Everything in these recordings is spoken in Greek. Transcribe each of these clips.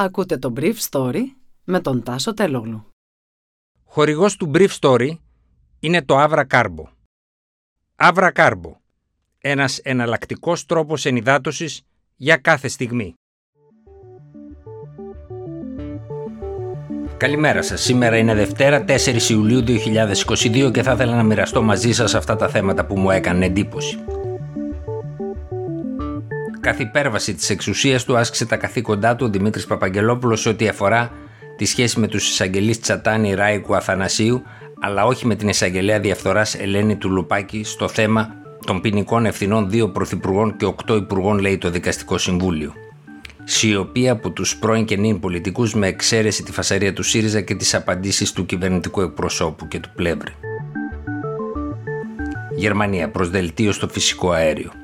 Ακούτε το Brief Story με τον Τάσο Τελόγλου. Χορηγός του Brief Story είναι το Avra Carbo. Avra Carbo. Ένας εναλλακτικός τρόπος ενυδάτωσης για κάθε στιγμή. Καλημέρα σας. Σήμερα είναι Δευτέρα 4 Ιουλίου 2022 και θα ήθελα να μοιραστώ μαζί σας αυτά τα θέματα που μου έκανε εντύπωση καθ' υπέρβαση της εξουσίας του άσκησε τα καθήκοντά του ο Δημήτρης Παπαγγελόπουλος σε ό,τι αφορά τη σχέση με τους εισαγγελείς Τσατάνη Ράικου Αθανασίου, αλλά όχι με την εισαγγελέα διαφθοράς Ελένη του Λουπάκη στο θέμα των ποινικών ευθυνών δύο πρωθυπουργών και οκτώ υπουργών, λέει το Δικαστικό Συμβούλιο. Σιωπή από τους πρώην και νυν πολιτικούς με εξαίρεση τη φασαρία του ΣΥΡΙΖΑ και τις απαντήσεις του κυβερνητικού εκπροσώπου και του Πλεύρη. Γερμανία προς δελτίο στο φυσικό αέριο.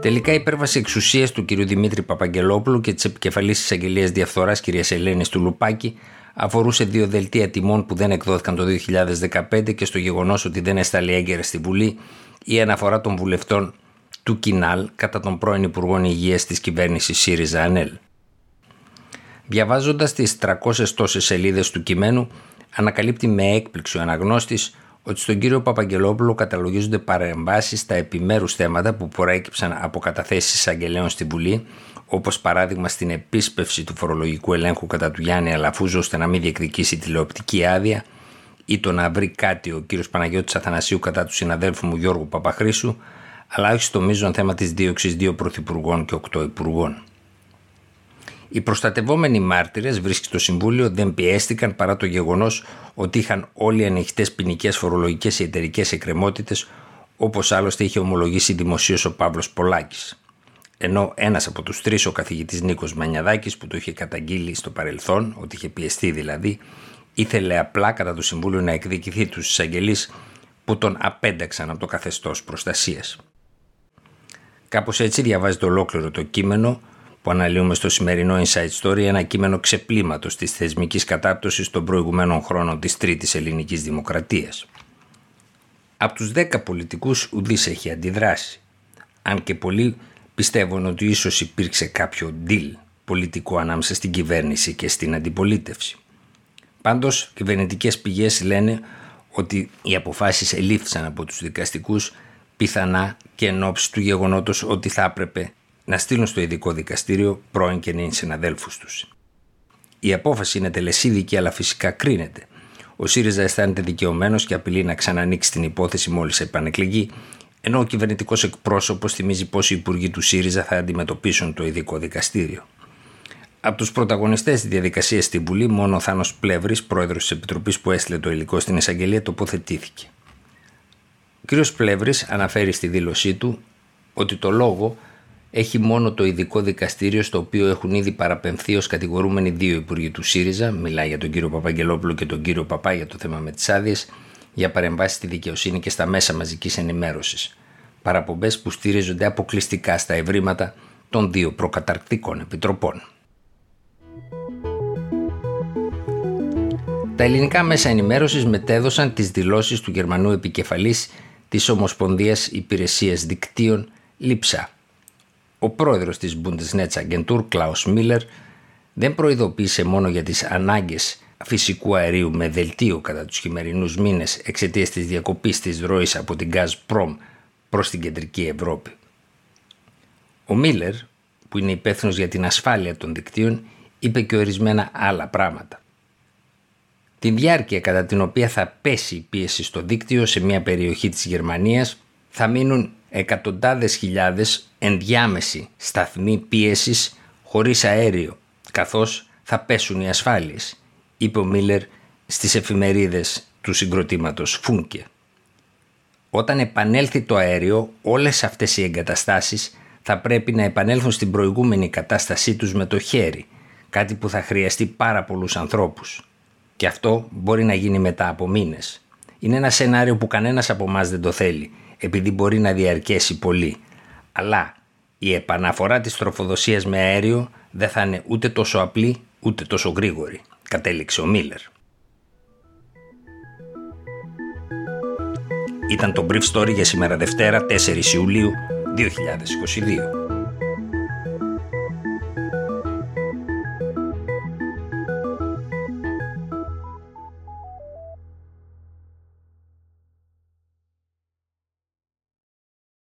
Τελικά η υπέρβαση εξουσίας του κ. Δημήτρη Παπαγγελόπουλου και της επικεφαλής εισαγγελία διαφθοράς κ. Ελένης του Λουπάκη αφορούσε δύο δελτία τιμών που δεν εκδόθηκαν το 2015 και στο γεγονός ότι δεν έσταλε έγκαιρα στη Βουλή η αναφορά των βουλευτών του Κινάλ κατά των πρώην Υπουργών Υγείας της κυβέρνησης ΣΥΡΙΖΑ ΑΝΕΛ. Διαβάζοντας τις 300 τόσες σελίδες του κειμένου, ανακαλύπτει με έκπληξη ο αναγνώστης ότι στον κύριο Παπαγγελόπουλο καταλογίζονται παρεμβάσεις στα επιμέρους θέματα που προέκυψαν από καταθέσεις εισαγγελέων στη Βουλή, όπως παράδειγμα στην επίσπευση του φορολογικού ελέγχου κατά του Γιάννη Αλαφούζου ώστε να μην διεκδικήσει τηλεοπτική άδεια, ή το να βρει κάτι ο κύριος Παναγιώτης Αθανασίου κατά του συναδέλφου μου Γιώργου Παπαχρήσου, αλλά όχι στο μείζον θέμα της δίωξης δύο πρωθυπουργών και οκτώ υπουργών. Οι προστατευόμενοι μάρτυρες, βρίσκει στο Συμβούλιο, δεν πιέστηκαν παρά το γεγονός ότι είχαν όλοι ανοιχτές ποινικές, φορολογικές ή εταιρικές εκκρεμότητες, όπως άλλωστε είχε ομολογήσει δημοσίως ο Παύλος Πολάκης. Ενώ ένας από τους τρεις, ο καθηγητής Νίκος Μανιαδάκης, που το είχε καταγγείλει στο παρελθόν, ότι είχε πιεστεί δηλαδή, ήθελε απλά κατά το Συμβούλιο να εκδικηθεί τους εισαγγελείς που τον απένταξαν από το καθεστώς προστασίας. Κάπως έτσι διαβάζεται ολόκληρο το κείμενο που αναλύουμε στο σημερινό Inside Story ένα κείμενο ξεπλήματος της θεσμικής κατάπτωσης των προηγουμένων χρόνων της Τρίτης Ελληνικής Δημοκρατίας. Από τους δέκα πολιτικούς ουδής έχει αντιδράσει, αν και πολλοί πιστεύουν ότι ίσως υπήρξε κάποιο deal πολιτικό ανάμεσα στην κυβέρνηση και στην αντιπολίτευση. Πάντως, κυβερνητικές πηγές λένε ότι οι αποφάσεις ελήφθησαν από τους δικαστικούς πιθανά και εν του γεγονότος ότι θα έπρεπε να στείλουν στο ειδικό δικαστήριο πρώην και νυν συναδέλφους τους. Η απόφαση είναι τελεσίδικη αλλά φυσικά κρίνεται. Ο ΣΥΡΙΖΑ αισθάνεται δικαιωμένος και απειλεί να ξανανοίξει την υπόθεση μόλις επανεκλεγεί, ενώ ο κυβερνητικός εκπρόσωπος θυμίζει πώ οι υπουργοί του ΣΥΡΙΖΑ θα αντιμετωπίσουν το ειδικό δικαστήριο. Από τους πρωταγωνιστές της διαδικασίας στην Βουλή, μόνο ο Θάνος Πλεύρης, πρόεδρος της Επιτροπής που έστειλε το υλικό στην εισαγγελία, τοποθετήθηκε. Ο κ. Πλεύρης αναφέρει στη δήλωσή του ότι το λόγο έχει μόνο το ειδικό δικαστήριο στο οποίο έχουν ήδη παραπεμφθεί ως κατηγορούμενοι δύο υπουργοί του ΣΥΡΙΖΑ, μιλάει για τον κύριο Παπαγγελόπουλο και τον κύριο Παπά για το θέμα με τις άδειες, για παρεμβάσεις στη δικαιοσύνη και στα μέσα μαζικής ενημέρωσης. Παραπομπές που στηρίζονται αποκλειστικά στα ευρήματα των δύο προκαταρκτικών επιτροπών. Τα ελληνικά μέσα ενημέρωσης μετέδωσαν τις δηλώσεις του Γερμανού επικεφαλής της Ομοσπονδίας Υπηρεσίας Δικτύων ΛΥΠΣΑ ο πρόεδρος της Bundesnetzagentur, Klaus Miller, δεν προειδοποίησε μόνο για τις ανάγκες φυσικού αερίου με δελτίο κατά τους χειμερινούς μήνες εξαιτίας της διακοπής της ροής από την Gazprom προς την κεντρική Ευρώπη. Ο Μίλλερ, που είναι υπεύθυνος για την ασφάλεια των δικτύων, είπε και ορισμένα άλλα πράγματα. Τη διάρκεια κατά την οποία θα πέσει η πίεση στο δίκτυο σε μια περιοχή της Γερμανίας θα μείνουν εκατοντάδες χιλιάδες ενδιάμεση σταθμοί πίεσης χωρίς αέριο, καθώς θα πέσουν οι ασφάλειες, είπε ο Μίλλερ στις εφημερίδες του συγκροτήματος Φούνκε. Όταν επανέλθει το αέριο, όλες αυτές οι εγκαταστάσεις θα πρέπει να επανέλθουν στην προηγούμενη κατάστασή τους με το χέρι, κάτι που θα χρειαστεί πάρα πολλούς ανθρώπους. Και αυτό μπορεί να γίνει μετά από μήνες. Είναι ένα σενάριο που κανένας από εμάς δεν το θέλει επειδή μπορεί να διαρκέσει πολύ. Αλλά η επαναφορά της τροφοδοσίας με αέριο δεν θα είναι ούτε τόσο απλή ούτε τόσο γρήγορη, κατέληξε ο Μίλλερ. Ήταν το Brief Story για σήμερα Δευτέρα 4 Ιουλίου 2022.